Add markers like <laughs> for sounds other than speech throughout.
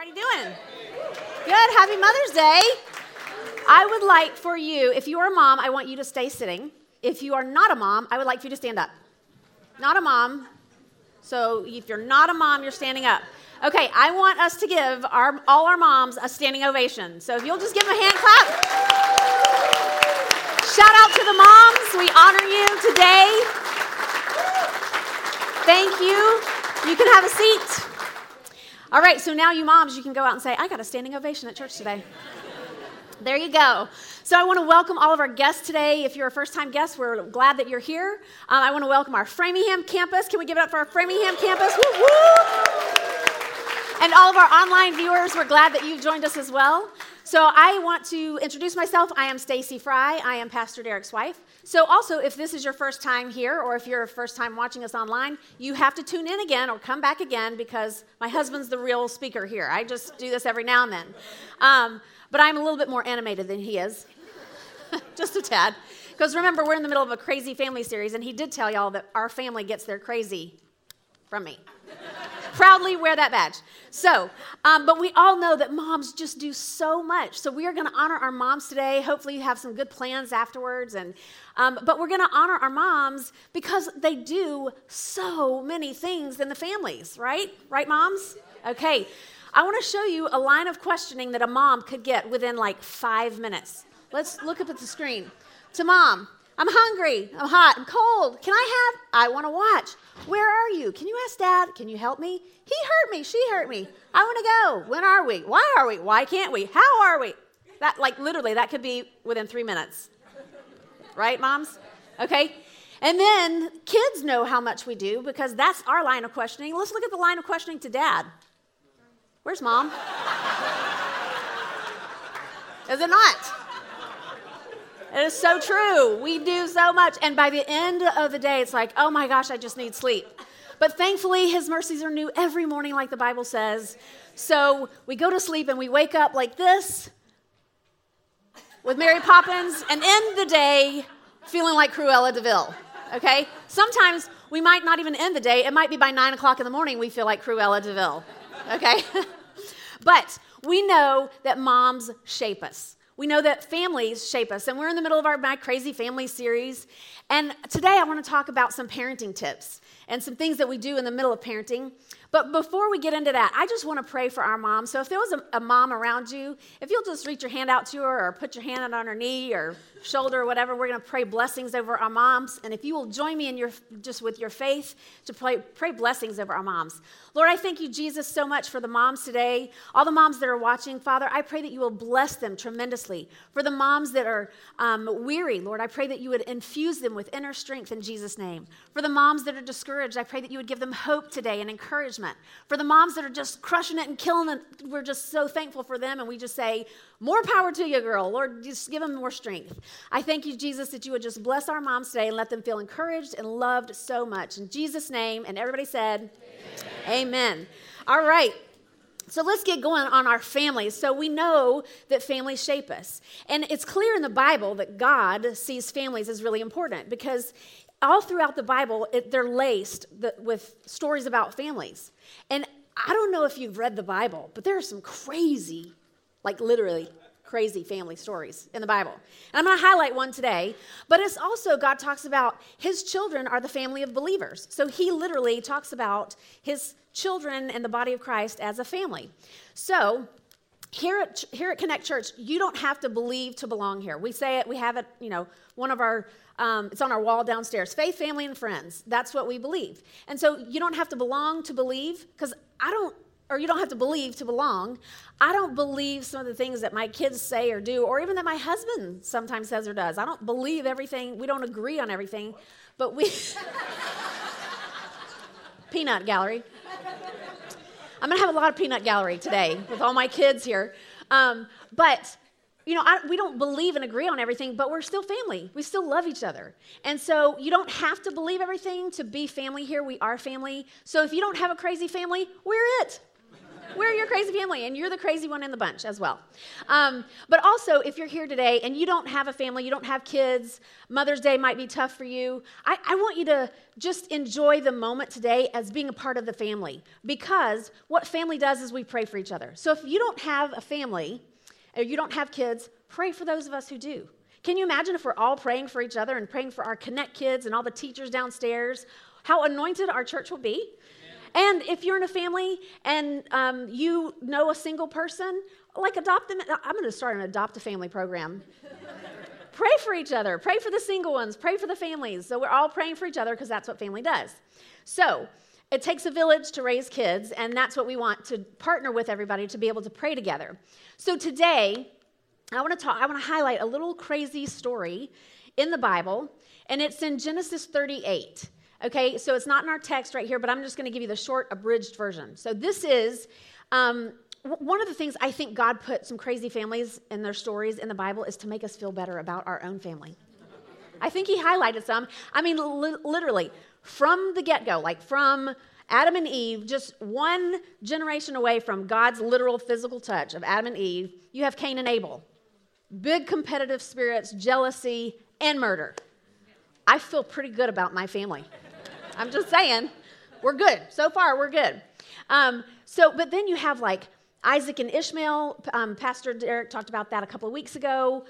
everybody doing? Good. Happy Mother's Day. I would like for you, if you are a mom, I want you to stay sitting. If you are not a mom, I would like for you to stand up. Not a mom. So if you're not a mom, you're standing up. Okay, I want us to give our, all our moms a standing ovation. So if you'll just give them a hand clap. Shout out to the moms. We honor you today. Thank you. You can have a seat. All right, so now you moms, you can go out and say, I got a standing ovation at church today. There you go. So I want to welcome all of our guests today. If you're a first time guest, we're glad that you're here. Um, I want to welcome our Framingham campus. Can we give it up for our Framingham campus? Woo, woo. And all of our online viewers, we're glad that you've joined us as well. So I want to introduce myself. I am Stacy Fry. I am Pastor Derek's wife. So also, if this is your first time here, or if you're a first time watching us online, you have to tune in again or come back again because my husband's the real speaker here. I just do this every now and then. Um, but I'm a little bit more animated than he is, <laughs> just a tad. Because remember, we're in the middle of a crazy family series, and he did tell y'all that our family gets their crazy from me proudly wear that badge. So, um, but we all know that moms just do so much. So we are going to honor our moms today. Hopefully, you have some good plans afterwards. And um, but we're going to honor our moms because they do so many things in the families, right? Right, moms? Okay. I want to show you a line of questioning that a mom could get within like five minutes. Let's look up at the screen. To mom, I'm hungry. I'm hot. I'm cold. Can I have? I want to watch. Where are you? Can you ask dad? Can you help me? He hurt me. She hurt me. I want to go. When are we? Why are we? Why can't we? How are we? That, like, literally, that could be within three minutes. Right, moms? Okay? And then kids know how much we do because that's our line of questioning. Let's look at the line of questioning to dad. Where's mom? <laughs> Is it not? It is so true. We do so much. And by the end of the day, it's like, oh my gosh, I just need sleep. But thankfully, his mercies are new every morning, like the Bible says. So we go to sleep and we wake up like this with Mary Poppins and end the day feeling like Cruella de Vil. Okay? Sometimes we might not even end the day. It might be by nine o'clock in the morning we feel like Cruella de Vil. Okay? <laughs> but we know that moms shape us. We know that families shape us, and we're in the middle of our My Crazy Family series. And today I want to talk about some parenting tips and some things that we do in the middle of parenting. But before we get into that, I just want to pray for our moms. So if there was a, a, mom around you, if you'll just reach your hand out to her or put your hand on her knee or shoulder or whatever, we're going to pray blessings over our moms. And if you will join me in your just with your faith to pray, pray blessings over our moms. Lord, I thank you, Jesus, so much for the moms today. All the moms that are watching, Father, I pray that you will bless them tremendously. For the moms that are um, weary, Lord, I pray that you would infuse them with inner strength in Jesus' name. For the moms that are discouraged, I pray that you would give them hope today and encouragement. For the moms that are just crushing it and killing it, we're just so thankful for them. And we just say, more power to you, girl. Lord, just give them more strength. I thank you, Jesus, that you would just bless our moms today and let them feel encouraged and loved so much. In Jesus' name, and everybody said, Amen. Amen. All right. So let's get going on our families. So we know that families shape us. And it's clear in the Bible that God sees families as really important because all throughout the Bible, it, they're laced the, with stories about families. And I don't know if you've read the Bible, but there are some crazy, like literally crazy family stories in the Bible. And I'm going to highlight one today, but it's also God talks about his children are the family of believers. So he literally talks about his children and the body of Christ as a family. So here at, here at Connect Church, you don't have to believe to belong here. We say it, we have it, you know, one of our, um, it's on our wall downstairs faith, family, and friends. That's what we believe. And so you don't have to belong to believe, because I don't or you don't have to believe to belong. I don't believe some of the things that my kids say or do, or even that my husband sometimes says or does. I don't believe everything. We don't agree on everything, but we. <laughs> peanut gallery. I'm to have a lot of peanut gallery today with all my kids here. Um, but you know, I, we don't believe and agree on everything, but we're still family. We still love each other. And so you don't have to believe everything to be family here. We are family. So if you don't have a crazy family, we're it. We're your crazy family, and you're the crazy one in the bunch as well. Um, but also, if you're here today and you don't have a family, you don't have kids, Mother's Day might be tough for you, I, I want you to just enjoy the moment today as being a part of the family. Because what family does is we pray for each other. So if you don't have a family, or you don't have kids, pray for those of us who do. Can you imagine if we're all praying for each other and praying for our Connect kids and all the teachers downstairs? How anointed our church will be? And if you're in a family and um, you know a single person, like adopt them. I'm going to start an adopt a family program. <laughs> pray for each other. Pray for the single ones. Pray for the families. So we're all praying for each other because that's what family does. So it takes a village to raise kids, and that's what we want to partner with everybody to be able to pray together. So today, I want to talk. I want to highlight a little crazy story in the Bible, and it's in Genesis 38. Okay, so it's not in our text right here, but I'm just going to give you the short, abridged version. So this is um, one of the things I think God put some crazy families in their stories in the Bible is to make us feel better about our own family. I think He highlighted some. I mean, li- literally, from the get go, like from Adam and Eve, just one generation away from God's literal physical touch of Adam and Eve, you have Cain and Abel. Big competitive spirits, jealousy, and murder. I feel pretty good about my family. I'm just saying, we're good. So far, we're good. Um, so, but then you have like Isaac and Ishmael. Um, Pastor Derek talked about that a couple of weeks ago.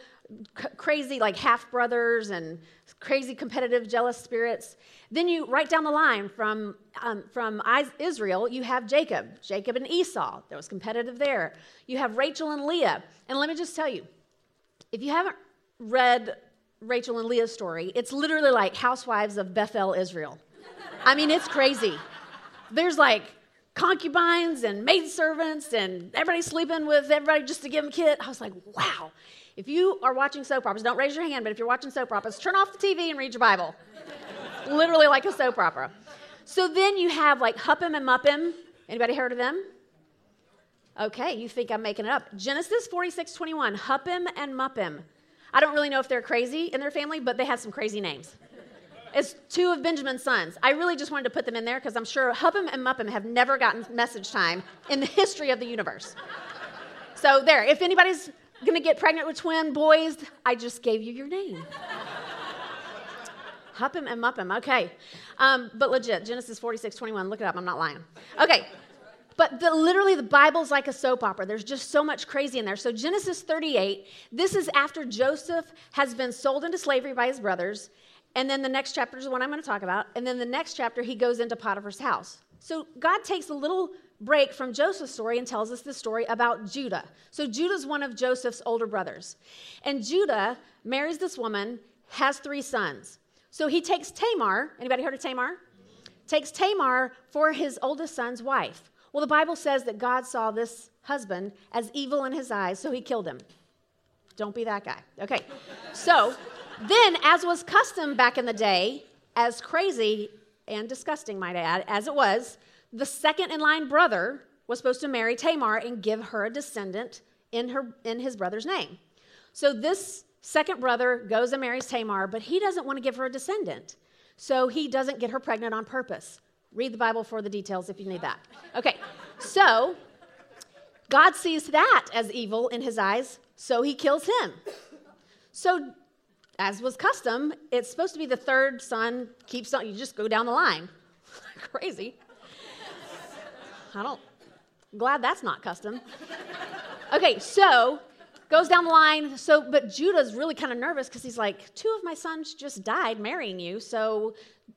C- crazy, like half brothers and crazy competitive, jealous spirits. Then you right down the line from um, from Israel, you have Jacob, Jacob and Esau. There was competitive there. You have Rachel and Leah. And let me just tell you, if you haven't read Rachel and Leah's story, it's literally like Housewives of Bethel, Israel. I mean, it's crazy. There's like concubines and maidservants and everybody sleeping with everybody just to give them a kid. I was like, wow. If you are watching soap operas, don't raise your hand, but if you're watching soap operas, turn off the TV and read your Bible. Literally like a soap opera. So then you have like Huppim and Muppim. Anybody heard of them? Okay, you think I'm making it up. Genesis 46 21, Huppim and Muppim. I don't really know if they're crazy in their family, but they have some crazy names. It's two of Benjamin's sons. I really just wanted to put them in there because I'm sure Huppim and Muppim have never gotten message time in the history of the universe. So, there, if anybody's gonna get pregnant with twin boys, I just gave you your name. Huppim and Muppim, okay. Um, but legit, Genesis 46 21, look it up, I'm not lying. Okay, but the, literally, the Bible's like a soap opera. There's just so much crazy in there. So, Genesis 38, this is after Joseph has been sold into slavery by his brothers. And then the next chapter is the one I'm going to talk about. And then the next chapter, he goes into Potiphar's house. So God takes a little break from Joseph's story and tells us the story about Judah. So Judah's one of Joseph's older brothers. And Judah marries this woman, has three sons. So he takes Tamar. Anybody heard of Tamar? Takes Tamar for his oldest son's wife. Well, the Bible says that God saw this husband as evil in his eyes, so he killed him. Don't be that guy. Okay. So then, as was custom back in the day, as crazy and disgusting, might I add, as it was, the second in line brother was supposed to marry Tamar and give her a descendant in, her, in his brother's name. So this second brother goes and marries Tamar, but he doesn't want to give her a descendant. So he doesn't get her pregnant on purpose. Read the Bible for the details if you need that. Okay, so God sees that as evil in his eyes, so he kills him. So as was custom, it's supposed to be the third son keeps on, you just go down the line. <laughs> Crazy. I don't, glad that's not custom. Okay, so goes down the line. So, but Judah's really kind of nervous because he's like, two of my sons just died marrying you. So,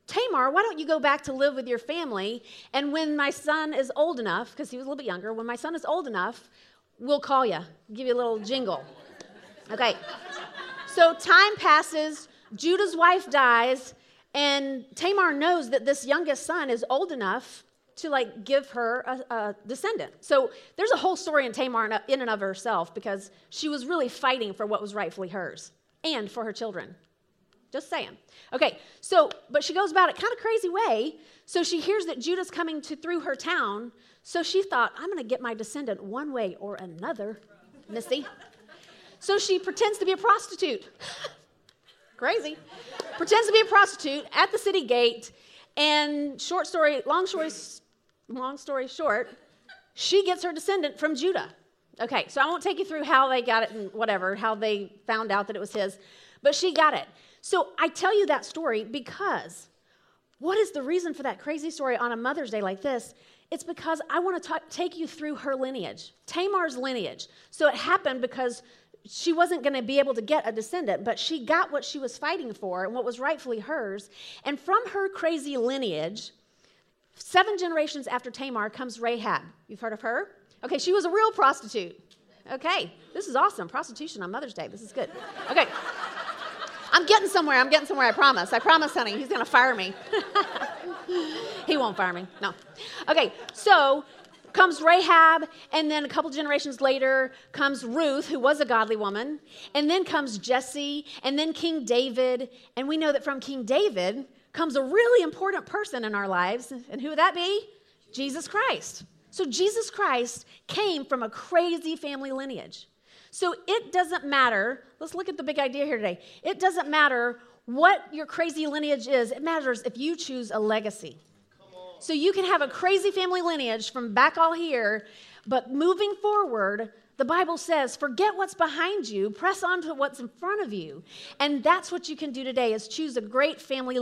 Tamar, why don't you go back to live with your family? And when my son is old enough, because he was a little bit younger, when my son is old enough, we'll call you, give you a little jingle. Okay. So time passes, Judah's wife dies, and Tamar knows that this youngest son is old enough to like give her a, a, descendant. So there's a whole story in Tamar in and of herself because she was really fighting for what was rightfully hers and for her children. Just saying. Okay, so but she goes about it kind of crazy way. So she hears that Judah's coming to through her town. So she thought, I'm going to get my descendant one way or another, Missy. So she pretends to be a prostitute. Crazy. pretends to be a prostitute at the city gate. And short story, long story, long story short, she gets her descendant from Judah. Okay, so I won't take you through how they got it and whatever, how they found out that it was his, but she got it. So I tell you that story because what is the reason for that crazy story on a Mother's Day like this? It's because I want to take you through her lineage, Tamar's lineage. So it happened because she wasn't going to be able to get a descendant, but she got what she was fighting for and what was rightfully hers. And from her crazy lineage, seven generations after Tamar comes Rahab. You've heard of her? Okay, she was a real prostitute. Okay, this is awesome. Prostitution on Mother's Day. This is good. Okay. I'm getting somewhere. I'm getting somewhere. I promise. I promise, honey. He's going to fire me. <laughs> he won't fire me. No. Okay, so comes Rahab, and then a couple generations later comes Ruth, who was a godly woman, and then comes Jesse, and then King David. And we know that from King David comes a really important person in our lives. And who would that be? Jesus Christ. So Jesus Christ came from a crazy family lineage. So it doesn't matter. Let's look at the big idea here today. It doesn't matter what your crazy lineage is, it matters if you choose a legacy. So you can have a crazy family lineage from back all here, but moving forward, the Bible says, forget what's behind you, press on to what's in front of you. And that's what you can do today is choose a great family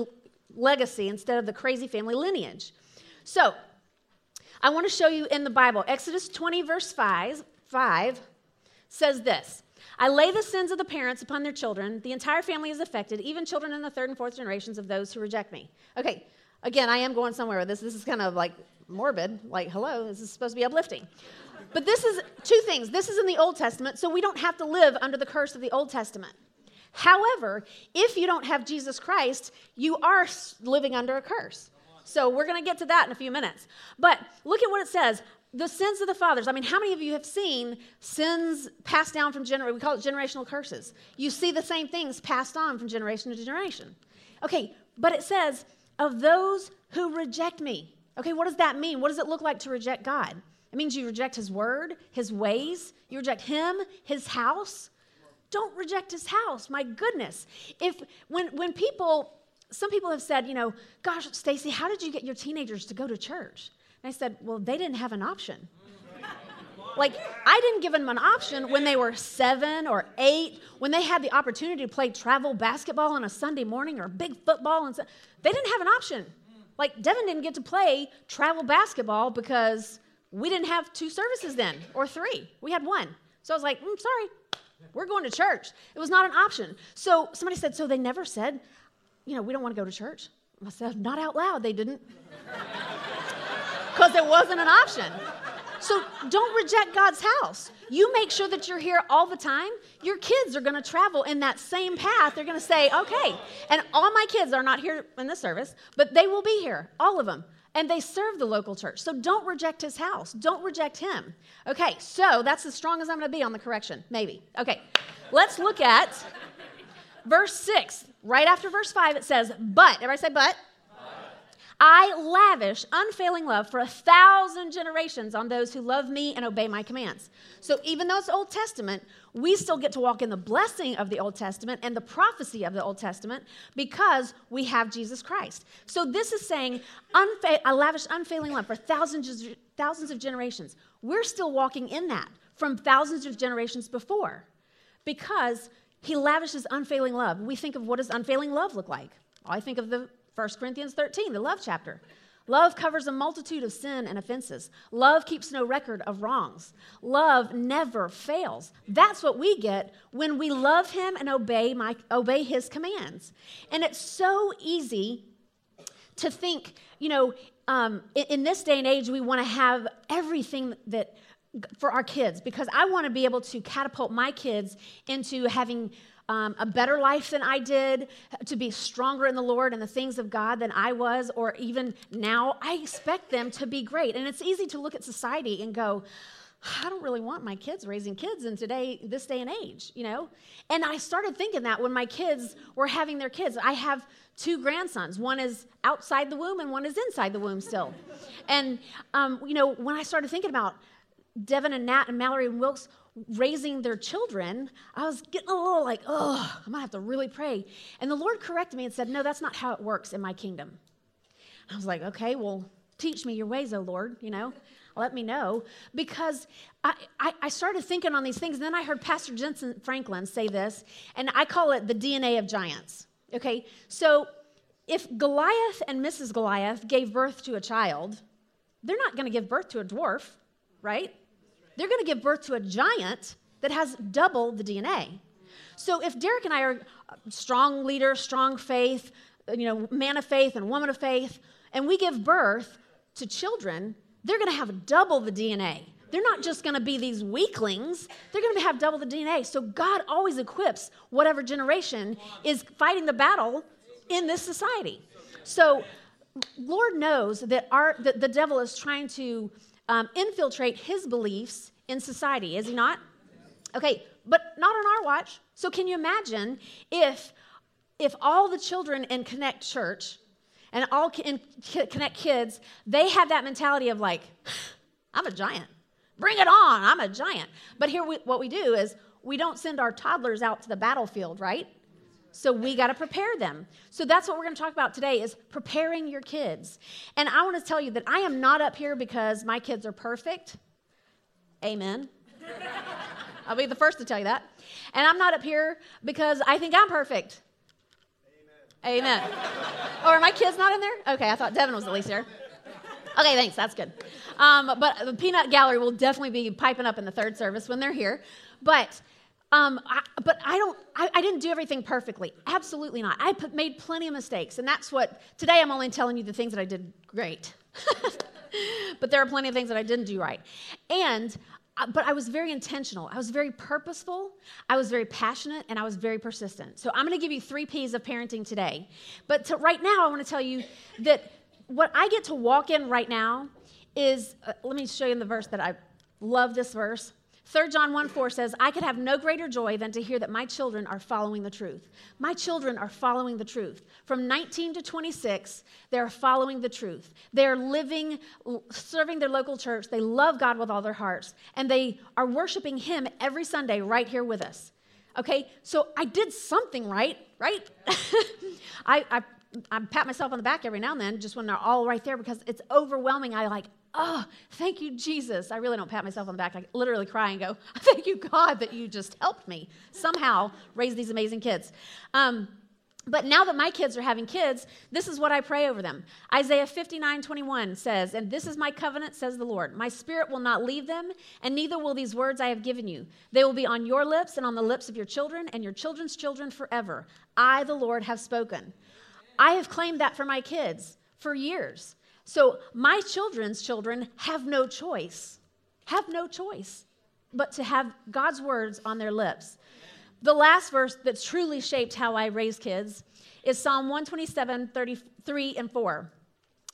legacy instead of the crazy family lineage. So, I want to show you in the Bible, Exodus 20, verse 5, 5 says this I lay the sins of the parents upon their children. The entire family is affected, even children in the third and fourth generations of those who reject me. Okay, again, I am going somewhere with this. This is kind of like morbid, like, hello, this is supposed to be uplifting. But this is two things. This is in the Old Testament, so we don't have to live under the curse of the Old Testament. However, if you don't have Jesus Christ, you are living under a curse. So we're going to get to that in a few minutes. But look at what it says the sins of the fathers. I mean, how many of you have seen sins passed down from generation? We call it generational curses. You see the same things passed on from generation to generation. Okay, but it says, of those who reject me. Okay, what does that mean? What does it look like to reject God? It means you reject his word, his ways, you reject him, his house. Don't reject his house. My goodness. If when when people some people have said, you know, gosh, Stacy, how did you get your teenagers to go to church? And I said, well, they didn't have an option. Like, I didn't give them an option when they were seven or eight, when they had the opportunity to play travel basketball on a Sunday morning or big football. And so, they didn't have an option. Like, Devin didn't get to play travel basketball because we didn't have two services then or three. We had one. So I was like, mm, sorry, we're going to church. It was not an option. So somebody said, so they never said, you know, we don't want to go to church. I said, not out loud, they didn't. <laughs> Because it wasn't an option. So don't reject God's house. You make sure that you're here all the time. Your kids are going to travel in that same path. They're going to say, okay. And all my kids are not here in this service, but they will be here, all of them. And they serve the local church. So don't reject his house. Don't reject him. Okay, so that's as strong as I'm going to be on the correction, maybe. Okay, let's look at verse 6. Right after verse 5, it says, But, everybody say, But. I lavish unfailing love for a thousand generations on those who love me and obey my commands. So, even though it's Old Testament, we still get to walk in the blessing of the Old Testament and the prophecy of the Old Testament because we have Jesus Christ. So, this is saying, unfa- I lavish unfailing love for thousands, thousands of generations. We're still walking in that from thousands of generations before because he lavishes unfailing love. We think of what does unfailing love look like? I think of the 1 Corinthians 13, the love chapter. Love covers a multitude of sin and offenses. Love keeps no record of wrongs. Love never fails. That's what we get when we love him and obey my obey his commands. And it's so easy to think, you know, um, in, in this day and age, we want to have everything that for our kids because I want to be able to catapult my kids into having um, a better life than I did, to be stronger in the Lord and the things of God than I was, or even now. I expect them to be great. And it's easy to look at society and go, I don't really want my kids raising kids in today, this day and age, you know? And I started thinking that when my kids were having their kids. I have two grandsons. One is outside the womb and one is inside the womb still. And, um, you know, when I started thinking about Devin and Nat and Mallory and Wilkes raising their children, I was getting a little like, oh, I'm gonna have to really pray. And the Lord corrected me and said, no, that's not how it works in my kingdom. I was like, okay, well, teach me your ways, O Lord, you know? Let me know. Because I, I, I started thinking on these things, and then I heard Pastor Jentezen Franklin say this, and I call it the DNA of giants. Okay, so if Goliath and Mrs. Goliath gave birth to a child, they're not to give birth to a dwarf, right? They're going to give birth to a giant that has double the DNA. So if Derek and I are uh, strong leader, strong faith, uh, you know, man of faith and woman of faith, and we give birth to children, they're going to have double the DNA. They're not just going to be these weaklings, they're going to have double the DNA. So God always equips whatever generation is fighting the battle in this society. So Lord knows that, our, that the devil is trying to um, infiltrate his beliefs in society, is he not? Okay, but not on our watch. So can you imagine if if all the children in Connect Church and all in Connect Kids, they have that mentality of like, <sighs> I'm a giant. Bring it on. I'm a giant. But here, we, what we do is we don't send our toddlers out to the battlefield, right? So we got to prepare them. So that's what we're going to talk about today is preparing your kids. And I want to tell you that I am not up here because my kids are perfect. Amen. <laughs> I'll be the first to tell you that. And I'm not up here because I think I'm perfect. Amen. Amen. oh, are my kids not in there? Okay, I thought Devin was at least there. Okay, thanks. That's good. Um, but the peanut gallery will definitely be piping up in the third service when they're here. But um, I, but I don't. I, I, didn't do everything perfectly. Absolutely not. I put, made plenty of mistakes, and that's what today I'm only telling you the things that I did great. <laughs> but there are plenty of things that I didn't do right, and uh, but I was very intentional. I was very purposeful. I was very passionate, and I was very persistent. So I'm going to give you three P's of parenting today. But to, right now, I want to tell you that what I get to walk in right now is. Uh, let me show you in the verse that I love. This verse. 3 John 1 4 says, I could have no greater joy than to hear that my children are following the truth. My children are following the truth. From 19 to 26, they're following the truth. They're living, serving their local church. They love God with all their hearts, and they are worshiping Him every Sunday right here with us. Okay, so I did something right, right? <laughs> I, I, I pat myself on the back every now and then just when they're all right there because it's overwhelming. I like, oh, thank you, Jesus. I really don't pat myself on the back. I literally cry and go, <laughs> thank you, God, that you just helped me somehow raise these amazing kids. Um, but now that my kids are having kids, this is what I pray over them. Isaiah 59 21 says, And this is my covenant, says the Lord. My spirit will not leave them, and neither will these words I have given you. They will be on your lips and on the lips of your children and your children's children forever. I, the Lord, have spoken. I have claimed that for my kids for years. So my children's children have no choice, have no choice but to have God's words on their lips. The last verse that's truly shaped how I raise kids is Psalm 127, 33 and 4.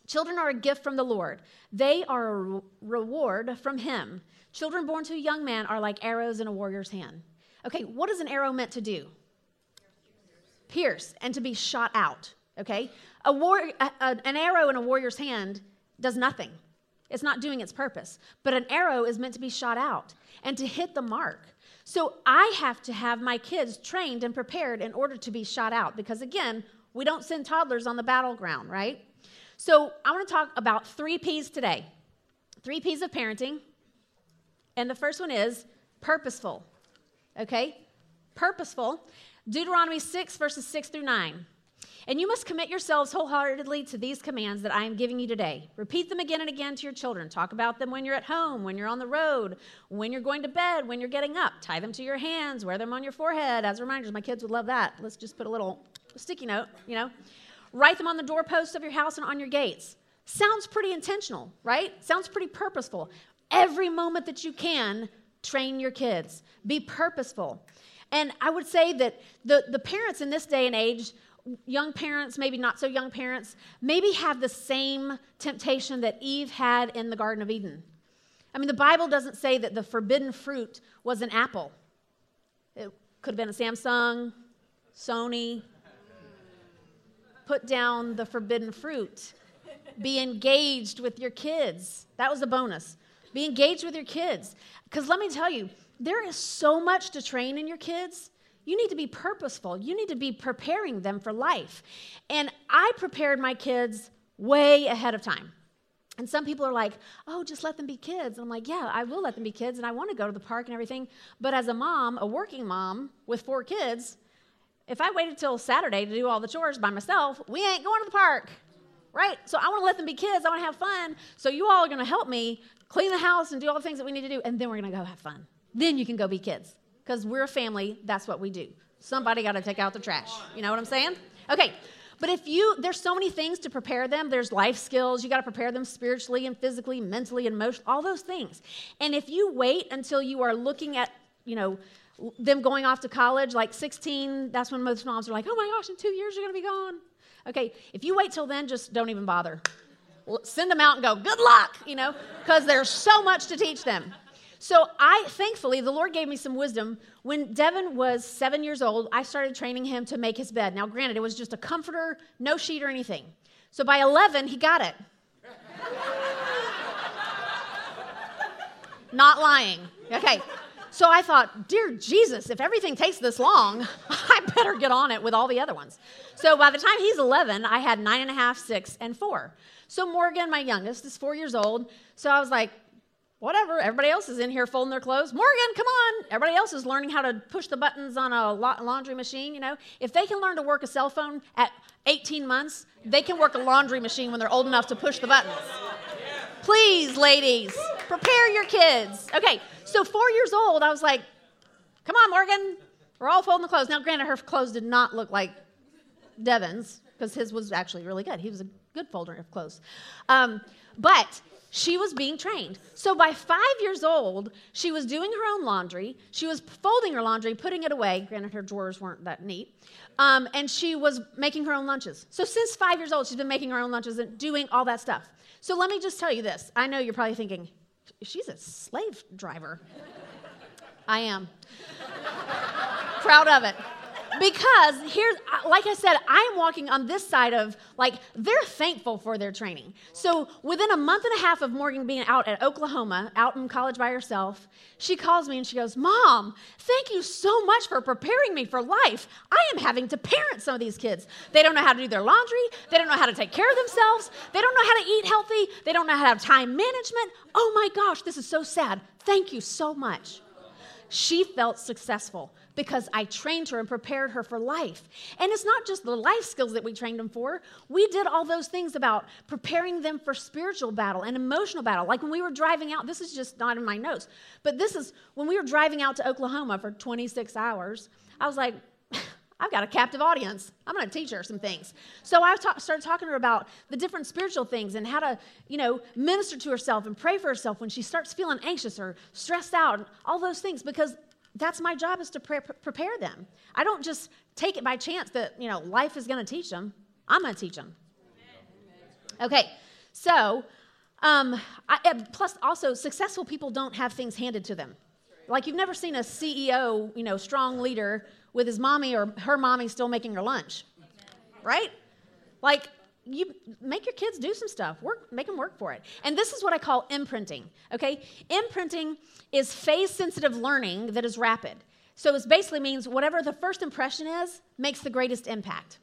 Children are a gift from the Lord. They are a reward from Him. Children born to a young man are like arrows in a warrior's hand. Okay, what is an arrow meant to do? Pierce and to be shot out. Okay? A war, a, a, an arrow in a warrior's hand does nothing. It's not doing its purpose. But an arrow is meant to be shot out and to hit the mark. So I have to have my kids trained and prepared in order to be shot out because, again, we don't send toddlers on the battleground, right? So I want to talk about three P's today three P's of parenting. And the first one is purposeful. Okay? Purposeful. Deuteronomy 6, verses 6 through 9. And you must commit yourselves wholeheartedly to these commands that I am giving you today. Repeat them again and again to your children. Talk about them when you're at home, when you're on the road, when you're going to bed, when you're getting up. Tie them to your hands, wear them on your forehead as reminders. My kids would love that. Let's just put a little sticky note, you know. Write them on the doorposts of your house and on your gates. Sounds pretty intentional, right? Sounds pretty purposeful. Every moment that you can, train your kids. Be purposeful. And I would say that the, the parents in this day and age young parents, maybe not so young parents, maybe have the same temptation that Eve had in the Garden of Eden. I mean, the Bible doesn't say that the forbidden fruit was an apple, it could have been a Samsung, Sony. Put down the forbidden fruit. Be engaged with your kids. That was a bonus. Be engaged with your kids. Because let me tell you, there is so much to train in your kids you need to be purposeful. You need to be preparing them for life. And I prepared my kids way ahead of time. And some people are like, oh, just let them be kids. And I'm like, yeah, I will let them be kids, and I want to go to the park and everything. But as a mom, a working mom with four kids, if I waited till Saturday to do all the chores by myself, we ain't going to the park, right? So I want to let them be kids. I want to have fun. So you all are going to help me clean the house and do all the things that we need to do, and then we're going to go have fun. Then you can go be kids because we're a family. That's what we do. Somebody got to take out the trash. You know what I'm saying? Okay. But if you, there's so many things to prepare them. There's life skills. You got to prepare them spiritually and physically, mentally, and emotionally, all those things. And if you wait until you are looking at, you know, them going off to college, like 16, that's when most moms are like, oh my gosh, in two years you're going to be gone. Okay, if you wait till then, just don't even bother. Send them out and go, good luck, you know, because there's so much to teach them. So I, thankfully, the Lord gave me some wisdom. When Devin was seven years old, I started training him to make his bed. Now, granted, it was just a comforter, no sheet or anything. So by 11, he got it. <laughs> Not lying. Okay. So I thought, dear Jesus, if everything takes this long, <laughs> I better get on it with all the other ones. So by the time he's 11, I had nine and a half, six, and four. So Morgan, my youngest, is four years old. So I was like, whatever, everybody else is in here folding their clothes. Morgan, come on. Everybody else is learning how to push the buttons on a laundry machine, you know. If they can learn to work a cell phone at 18 months, they can work a laundry machine when they're old enough to push the buttons. Please, ladies, prepare your kids. Okay, so four years old, I was like, come on, Morgan, we're all folding the clothes. Now, granted, her clothes did not look like Devin's because his was actually really good. He was a good folder of clothes. Um, but she was being trained. So by five years old, she was doing her own laundry. She was folding her laundry, putting it away. Granted, her drawers weren't that neat. Um, and she was making her own lunches. So since five years old, she's been making her own lunches and doing all that stuff. So let me just tell you this. I know you're probably thinking, she's a slave driver. <laughs> I am. Proud of it because here's like i said i'm walking on this side of like they're thankful for their training. So within a month and a half of morgan being out at oklahoma out in college by herself she calls me and she goes mom thank you so much for preparing me for life. I am having to parent some of these kids. They don't know how to do their laundry. They don't know how to take care of themselves. They don't know how to eat healthy. They don't know how to have time management. Oh my gosh this is so sad. Thank you so much. She felt successful because I trained her and prepared her for life. And it's not just the life skills that we trained them for. We did all those things about preparing them for spiritual battle and emotional battle. Like when we were driving out, this is just not in my notes, but this is when we were driving out to Oklahoma for 26 hours, I was like, <laughs> I've got a captive audience. I'm going to teach her some things. So I ta- started talking to her about the different spiritual things and how to, you know, minister to herself and pray for herself when she starts feeling anxious or stressed out and all those things because that's my job is to pre- prepare them. I don't just take it by chance that, you know, life is going to teach them. I'm going to teach them. Okay, so, um, I, plus also, successful people don't have things handed to them. Like you've never seen a CEO, you know, strong leader with his mommy or her mommy still making her lunch, right? Like you make your kids do some stuff. Work make them work for it. And this is what i call imprinting okay? Imprinting is phase sensitive learning that is rapid. So it basically means whatever the first impression is makes the greatest impact.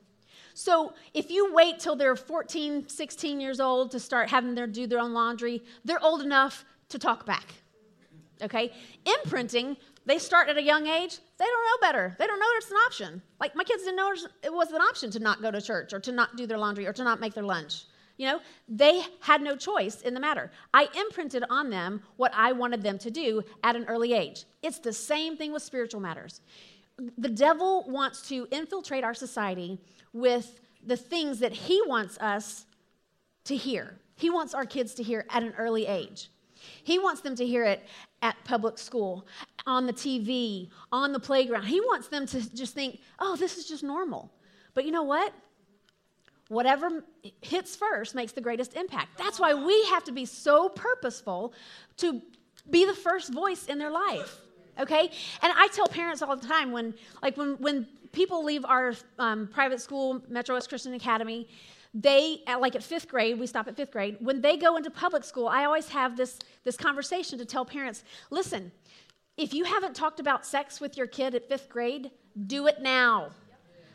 So if you wait till they're 14 16 years old to start having them do their own laundry they're old enough to talk back okay? Imprinting they start at a young age, they don't know better. They don't know it's an option. Like my kids didn't know it was an option to not go to church or to not do their laundry or to not make their lunch. You know, they had no choice in the matter. I imprinted on them what I wanted them to do at an early age. It's the same thing with spiritual matters. The devil wants to infiltrate our society with the things that he wants us to hear. He wants our kids to hear at an early age. He wants them to hear it at public school, on the TV, on the playground. He wants them to just think, oh, this is just normal. But you know what? Whatever hits first makes the greatest impact. That's why we have to be so purposeful to be the first voice in their life. Okay? And I tell parents all the time when, like, when, when people leave our um, private school, Metro West Christian Academy, they like at fifth grade we stop at fifth grade when they go into public school i always have this this conversation to tell parents listen if you haven't talked about sex with your kid at fifth grade do it now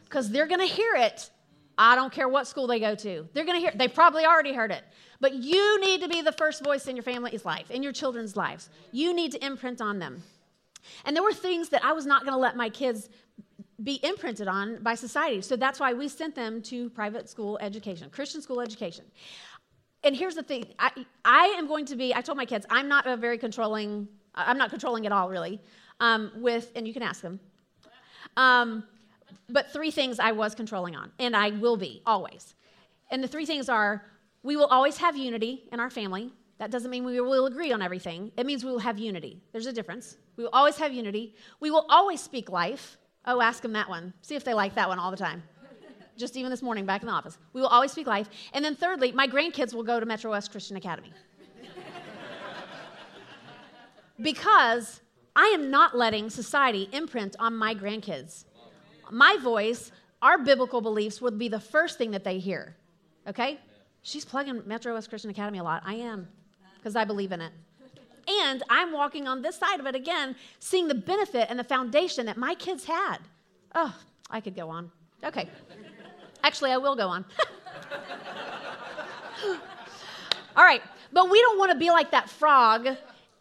because they're going to hear it I don't care what school they go to. They're going to hear, they probably already heard it. But you need to be the first voice in your family's life, in your children's lives. You need to imprint on them. And there were things that I was not going to let my kids be imprinted on by society. So that's why we sent them to private school education, Christian school education. And here's the thing I, I am going to be, I told my kids, I'm not a very controlling, I'm not controlling at all, really, um, with, and you can ask them. Um, but three things I was controlling on, and I will be always. And the three things are we will always have unity in our family. That doesn't mean we will agree on everything, it means we will have unity. There's a difference. We will always have unity. We will always speak life. Oh, ask them that one. See if they like that one all the time. Just even this morning back in the office. We will always speak life. And then, thirdly, my grandkids will go to Metro West Christian Academy. because I am not letting society imprint on my grandkids. My voice, our biblical beliefs would be the first thing that they hear. Okay? She's plugging Metro West Christian Academy a lot. I am, because I believe in it. And I'm walking on this side of it again, seeing the benefit and the foundation that my kids had. Oh, I could go on. Okay. Actually, I will go on. <laughs> All right. But we don't want to be like that frog,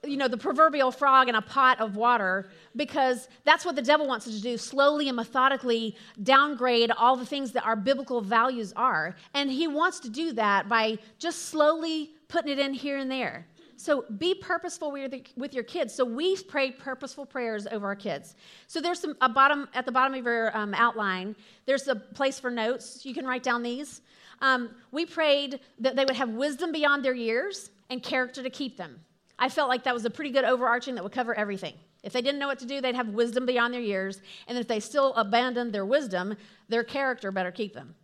you know, the proverbial frog in a pot of water, because that's what the devil wants us to do slowly and methodically downgrade all the things that our biblical values are. And he wants to do that by just slowly putting it in here and there. So be purposeful with your kids. So we pray purposeful prayers over our kids. So there's some a bottom at the bottom of your um, outline. There's a place for notes. You can write down these. Um, we prayed that they would have wisdom beyond their years and character to keep them. I felt like that was a pretty good overarching that would cover everything. If they didn't know what to do, they'd have wisdom beyond their years. And if they still abandoned their wisdom, their character better keep them.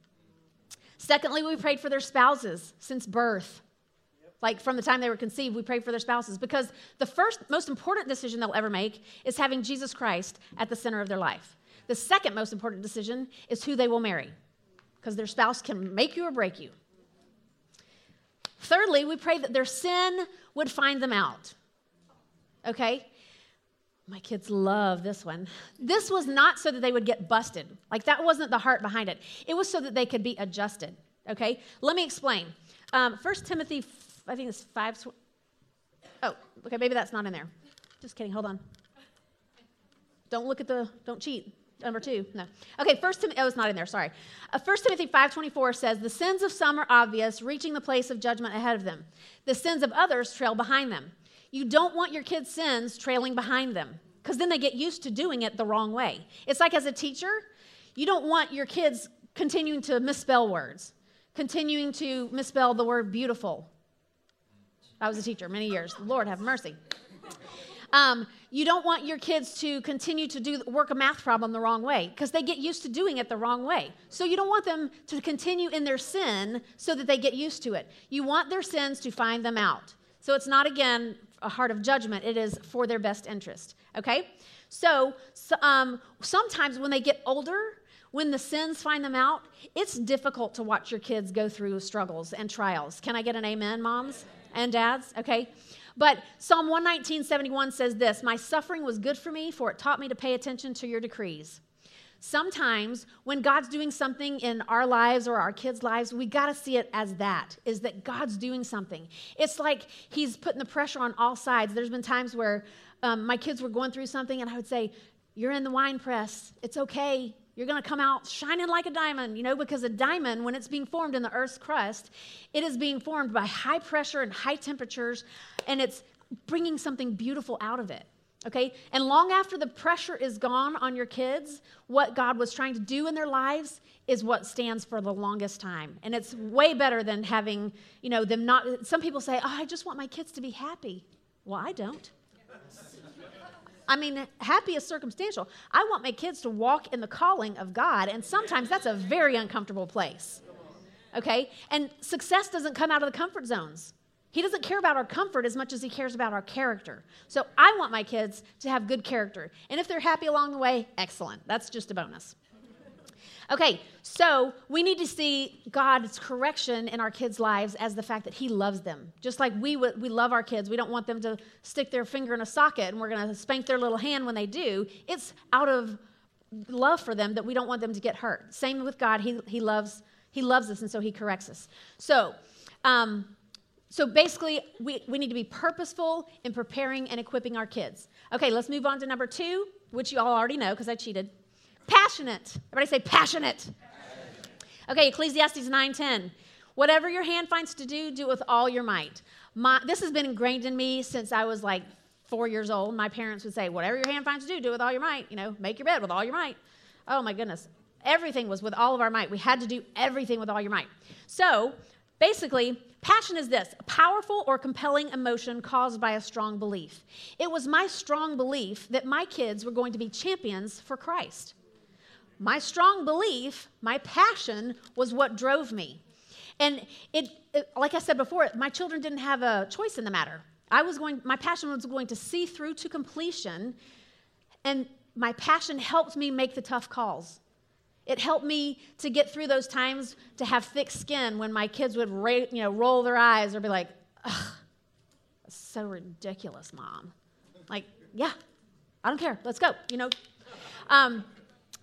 Secondly, we prayed for their spouses since birth. Like from the time they were conceived, we pray for their spouses because the first, most important decision they'll ever make is having Jesus Christ at the center of their life. The second most important decision is who they will marry because their spouse can make you or break you. Thirdly, we pray that their sin would find them out. Okay? My kids love this one. This was not so that they would get busted. Like, that wasn't the heart behind it. It was so that they could be adjusted. Okay? Let me explain. Um, 1 Timothy I think it's five. Sw- oh, okay, maybe that's not in there. Just kidding. Hold on. Don't look at the. Don't cheat. Number two, no. Okay, First Timothy. Oh, it's not in there. Sorry. Uh, First Timothy five twenty four says, "The sins of some are obvious, reaching the place of judgment ahead of them. The sins of others trail behind them." You don't want your kids' sins trailing behind them because then they get used to doing it the wrong way. It's like as a teacher, you don't want your kids continuing to misspell words, continuing to misspell the word beautiful, I was a teacher many years. Lord have mercy. Um, you don't want your kids to continue to do work a math problem the wrong way because they get used to doing it the wrong way. So you don't want them to continue in their sin so that they get used to it. You want their sins to find them out. So it's not again a heart of judgment. It is for their best interest. Okay. So, so um, sometimes when they get older, when the sins find them out, it's difficult to watch your kids go through struggles and trials. Can I get an amen, moms? And dads, okay? But Psalm 119, 71 says this My suffering was good for me, for it taught me to pay attention to your decrees. Sometimes when God's doing something in our lives or our kids' lives, we got to see it as that is that God's doing something. It's like He's putting the pressure on all sides. There's been times where um, my kids were going through something, and I would say, You're in the wine press. It's okay. You're going to come out shining like a diamond, you know, because a diamond, when it's being formed in the Earth's crust, it is being formed by high pressure and high temperatures, and it's bringing something beautiful out of it. Okay? And long after the pressure is gone on your kids, what God was trying to do in their lives is what stands for the longest time. And it's way better than having, you know, them not. Some people say, oh, I just want my kids to be happy. Well, I don't. I mean, happy is circumstantial. I want my kids to walk in the calling of God, and sometimes that's a very uncomfortable place. Okay? And success doesn't come out of the comfort zones. He doesn't care about our comfort as much as he cares about our character. So I want my kids to have good character. And if they're happy along the way, excellent. That's just a bonus. Okay, so we need to see God's correction in our kids' lives as the fact that He loves them. Just like we, we love our kids, we don't want them to stick their finger in a socket and we're going to spank their little hand when they do. It's out of love for them that we don't want them to get hurt. Same with God, He, he loves He loves us, and so He corrects us. So, um, so basically, we, we need to be purposeful in preparing and equipping our kids. Okay, let's move on to number two, which you all already know because I cheated. Passionate. Everybody say passionate. Okay, Ecclesiastes 9:10. Whatever your hand finds to do, do it with all your might. My, this has been ingrained in me since I was like four years old. My parents would say, whatever your hand finds to do, do it with all your might. You know, make your bed with all your might. Oh my goodness. Everything was with all of our might. We had to do everything with all your might. So basically, Passion is this a powerful or compelling emotion caused by a strong belief. It was my strong belief that my kids were going to be champions for Christ. My strong belief, my passion, was what drove me. And it, it, like I said before, my children didn't have a choice in the matter. I was going, my passion was going to see through to completion, and my passion helped me make the tough calls. It helped me to get through those times to have thick skin when my kids would ra- you know, roll their eyes or be like, ugh, so ridiculous, mom. Like, yeah, I don't care. Let's go. You know, um,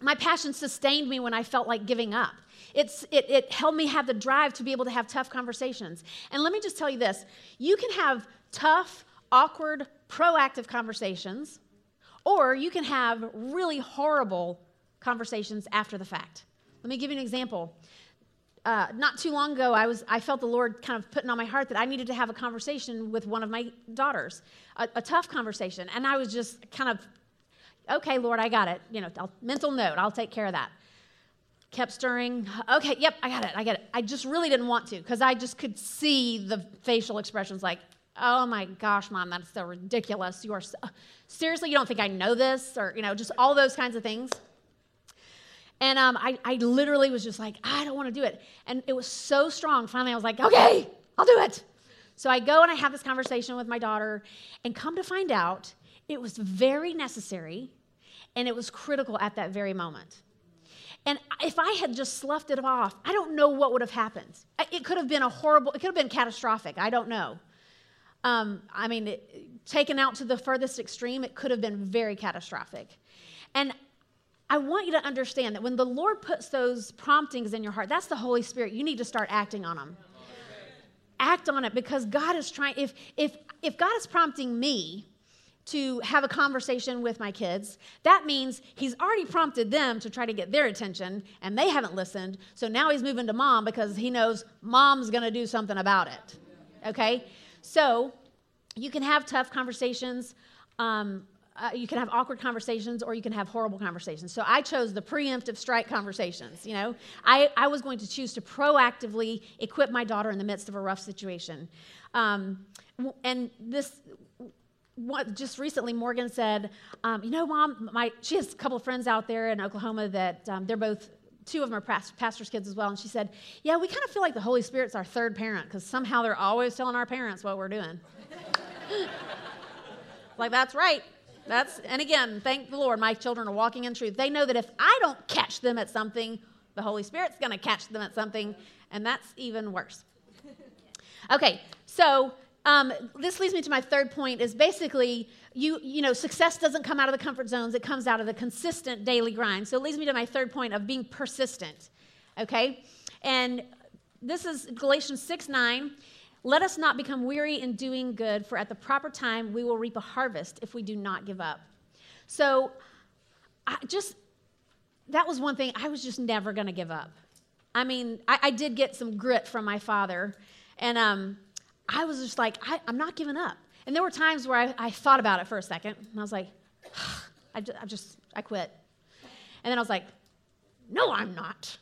my passion sustained me when I felt like giving up. It's, it, it helped me have the drive to be able to have tough conversations. And let me just tell you this you can have tough, awkward, proactive conversations, or you can have really horrible conversations after the fact. Let me give you an example. Uh, not too long ago, I, was, I felt the Lord kind of putting on my heart that I needed to have a conversation with one of my daughters, a, a tough conversation. And I was just kind of, okay, Lord, I got it. You know, I'll, mental note, I'll take care of that. Kept stirring. Okay, yep, I got it, I got it. I just really didn't want to because I just could see the facial expressions like, oh my gosh, mom, that's so ridiculous. You are so, seriously, you don't think I know this? Or, you know, just all those kinds of things. And um, I, I literally was just like, I don't want to do it. And it was so strong. Finally, I was like, okay, I'll do it. So I go and I have this conversation with my daughter, and come to find out, it was very necessary and it was critical at that very moment. And if I had just sloughed it off, I don't know what would have happened. It could have been a horrible, it could have been catastrophic. I don't know. Um, I mean, it, taken out to the furthest extreme, it could have been very catastrophic. And I want you to understand that when the Lord puts those promptings in your heart, that's the Holy Spirit. You need to start acting on them. Act on it because God is trying, if, if, if God is prompting me to have a conversation with my kids, that means He's already prompted them to try to get their attention and they haven't listened. So now He's moving to mom because He knows mom's going to do something about it. Okay? So you can have tough conversations. Um, uh, you can have awkward conversations or you can have horrible conversations. So I chose the preemptive strike conversations. You know, I, I was going to choose to proactively equip my daughter in the midst of a rough situation. Um, and this, what, just recently, Morgan said, um, "You know, Mom, my she has a couple of friends out there in Oklahoma that um, they're both." Two of them are pastors' kids as well. And she said, Yeah, we kind of feel like the Holy Spirit's our third parent because somehow they're always telling our parents what we're doing. <laughs> like, that's right. That's, and again, thank the Lord, my children are walking in truth. They know that if I don't catch them at something, the Holy Spirit's going to catch them at something, and that's even worse. <laughs> Okay, so um, this leads me to my third point is basically you you know success doesn't come out of the comfort zones it comes out of the consistent daily grind so it leads me to my third point of being persistent okay and this is galatians 6 9 let us not become weary in doing good, for at the proper time we will reap a harvest if we do not give up. So, I just, that was one thing, I was just never going to give up. I mean, I, I, did get some grit from my father, and um, I was just like, I, am not giving up. And there were times where I, I, thought about it for a second, and I was like, <sighs> I just, I just, I quit. And then I was like, no, I'm not.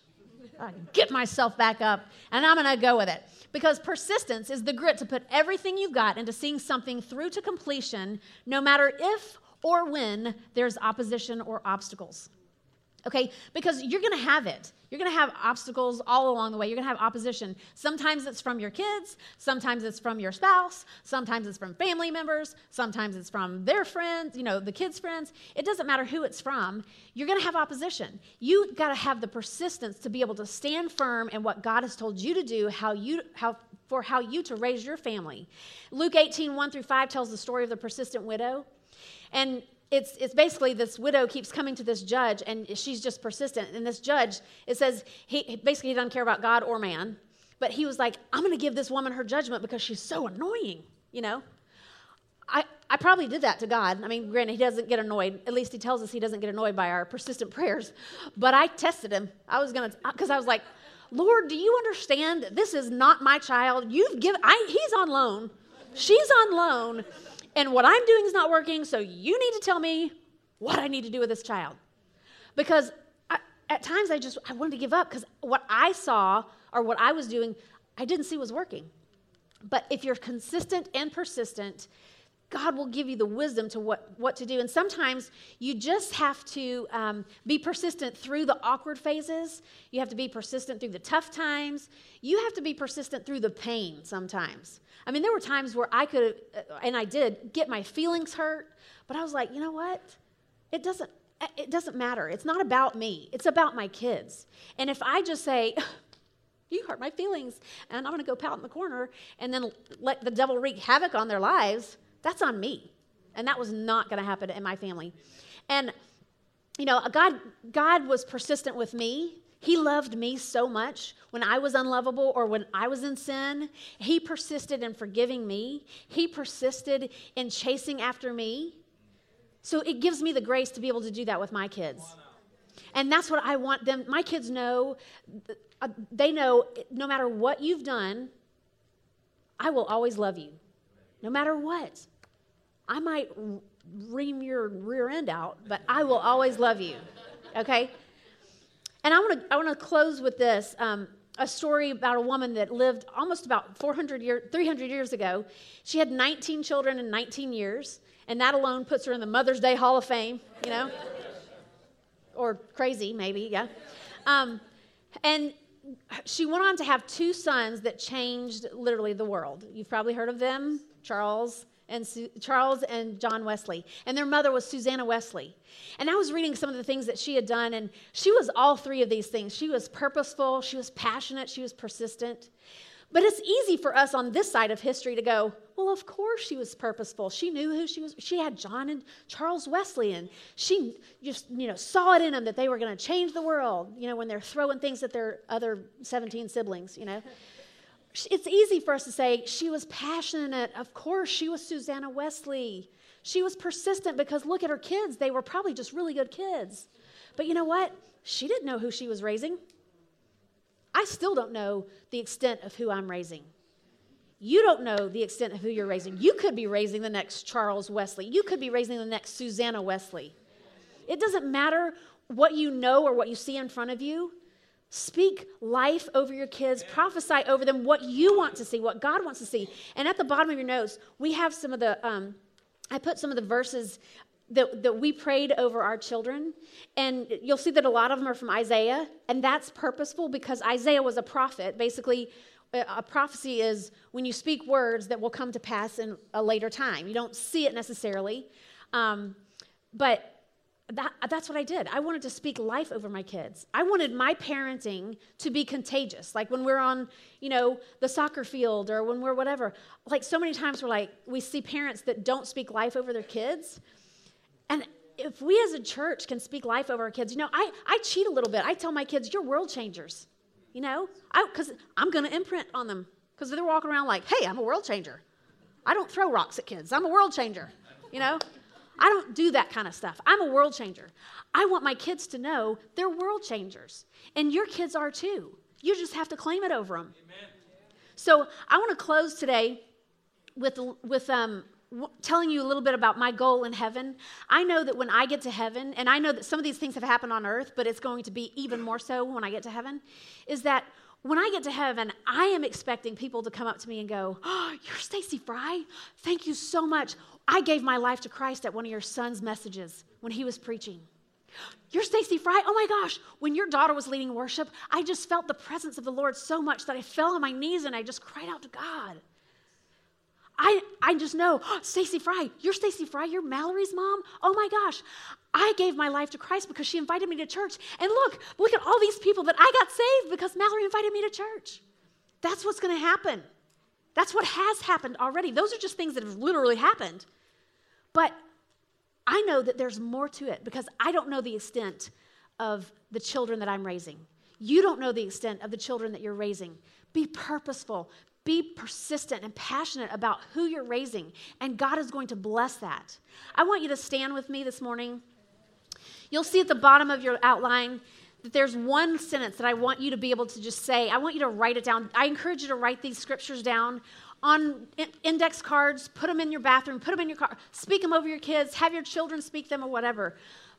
I get myself back up, and I'm going to go with it. Because persistence is the grit to put everything you've got into seeing something through to completion, no matter if or when there's opposition or obstacles. Okay? Because you're to have it. You're to have obstacles all along the way. You're to have opposition. Sometimes it's from your kids, sometimes it's from your spouse, sometimes it's from family members, sometimes it's from their friends, you know, the kids' friends. It doesn't matter who it's from. You're to have opposition. You got to have the persistence to be able to stand firm in what God has told you to do, how you how for how you to raise your family. Luke 18, 1 through 5 tells the story of the persistent widow. And it's, it's basically this widow keeps coming to this judge and she's just persistent. And this judge, it says, he basically he doesn't care about God or man, but he was like, I'm going to give this woman her judgment because she's so annoying, you know? I, I probably did that to God. I mean, granted, he doesn't get annoyed. At least he tells us he doesn't get annoyed by our persistent prayers. But I tested him. I was going to, because I was like, Lord, do you understand? This is not my child. You've given, I, he's on loan. She's on loan. And what I'm doing is not working. So you need to tell me what I need to do with this child. Because I, at times I just, I wanted to give up because what I saw or what I was doing, I didn't see was working. But if you're consistent and persistent, God will give you the wisdom to what, what to do. And sometimes you just have to um, be persistent through the awkward phases. You have to be persistent through the tough times. You have to be persistent through the pain sometimes. I mean, there were times where I could, uh, and I did, get my feelings hurt, but I was like, you know what? It doesn't, it doesn't matter. It's not about me, it's about my kids. And if I just say, you hurt my feelings, and I'm going to go pout in the corner and then let the devil wreak havoc on their lives that's on me. And that was not going to happen in my family. And, you know, God, God was persistent with me. He loved me so much when I was unlovable or when I was in sin. He persisted in forgiving me, He persisted in chasing after me. So it gives me the grace to be able to do that with my kids. And that's what I want them, my kids know, uh, they know no matter what you've done, I will always love you no matter what. I might ream your rear end out, but I will always love you. Okay? And I want to I want to close with this. Um, a story about a woman that lived almost about 400 years, 300 years ago. She had 19 children in 19 years, and that alone puts her in the Mother's Day Hall of Fame, you know? or crazy, maybe, yeah. Um, and she went on to have two sons that changed literally the world. You've probably heard of them. Charles and Su- Charles and John Wesley, and their mother was Susanna Wesley. And I was reading some of the things that she had done, and she was all three of these things. She was purposeful, she was passionate, she was persistent. But it's easy for us on this side of history to go, well, of course she was purposeful. She knew who she was. She had John and Charles Wesley, and she just, you know, saw it in them that they were going to change the world, you know, when they're throwing things at their other 17 siblings, you know it's easy for us to say she was passionate. Of course, she was Susanna Wesley. She was persistent because look at her kids. They were probably just really good kids. But you know what? She didn't know who she was raising. I still don't know the extent of who I'm raising. You don't know the extent of who you're raising. You could be raising the next Charles Wesley. You could be raising the next Susanna Wesley. It doesn't matter what you know or what you see in front of you. Speak life over your kids, prophesy over them what you want to see, what God wants to see. And at the bottom of your notes, we have some of the, um, I put some of the verses that, that we prayed over our children. And you'll see that a lot of them are from Isaiah. And that's purposeful because Isaiah was a prophet. Basically, a prophecy is when you speak words that will come to pass in a later time. You don't see it necessarily. Um, but that, that's what I did. I wanted to speak life over my kids. I wanted my parenting to be contagious. Like when we're on, you know, the soccer field or when we're whatever. Like so many times we're like, we see parents that don't speak life over their kids. And if we as a church can speak life over our kids, you know, I, I cheat a little bit. I tell my kids, you're world changers, you know, because I'm going to imprint on them because they're walking around like, hey, I'm a world changer. I don't throw rocks at kids. I'm a world changer, you know? I don't do that kind of stuff. I'm a world changer. I want my kids to know they're world changers. And your kids are too. You just have to claim it over them. Amen. So I want to close today with, with um, telling you a little bit about my goal in heaven. I know that when I get to heaven, and I know that some of these things have happened on earth, but it's going to be even more so when I get to heaven, is that when I get to heaven, I am expecting people to come up to me and go, Oh, you're Stacy Fry? Thank you so much. I gave my life to Christ at one of your son's messages when he was preaching. You're Stacy Fry? Oh my gosh, when your daughter was leading worship, I just felt the presence of the Lord so much that I fell on my knees and I just cried out to God. I, I just know, oh, <gasps> Stacy Fry, you're Stacy Fry, you're Mallory's mom? Oh my gosh, I gave my life to Christ because she invited me to church. And look, look at all these people that I got saved because Mallory invited me to church. That's what's going to happen. That's what has happened already. Those are just things that have literally happened. But I know that there's more to it because I don't know the extent of the children that I'm raising. You don't know the extent of the children that you're raising. Be purposeful, be persistent and passionate about who you're raising, and God is going to bless that. I want you to stand with me this morning. You'll see at the bottom of your outline that there's one sentence that I want you to be able to just say. I want you to write it down. I encourage you to write these scriptures down on index cards, put them in your bathroom, put them in your car, speak them over your kids, have your children speak them or whatever.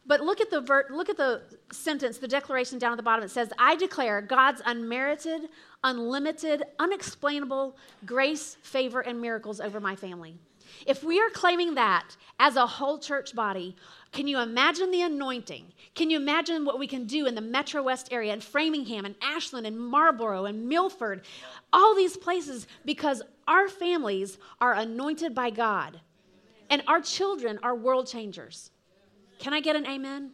But look at the ver- look at the sentence, the declaration down at the bottom. It says, "I declare God's unmerited, unlimited, unexplainable grace, favor, and miracles over my family." If we are claiming that as a whole church body, can you imagine the anointing? Can you imagine what we can do in the Metro West area, in Framingham, and Ashland, and Marlboro, and Milford, all these places, because our families are anointed by God and our children are world changers. Can I get an amen?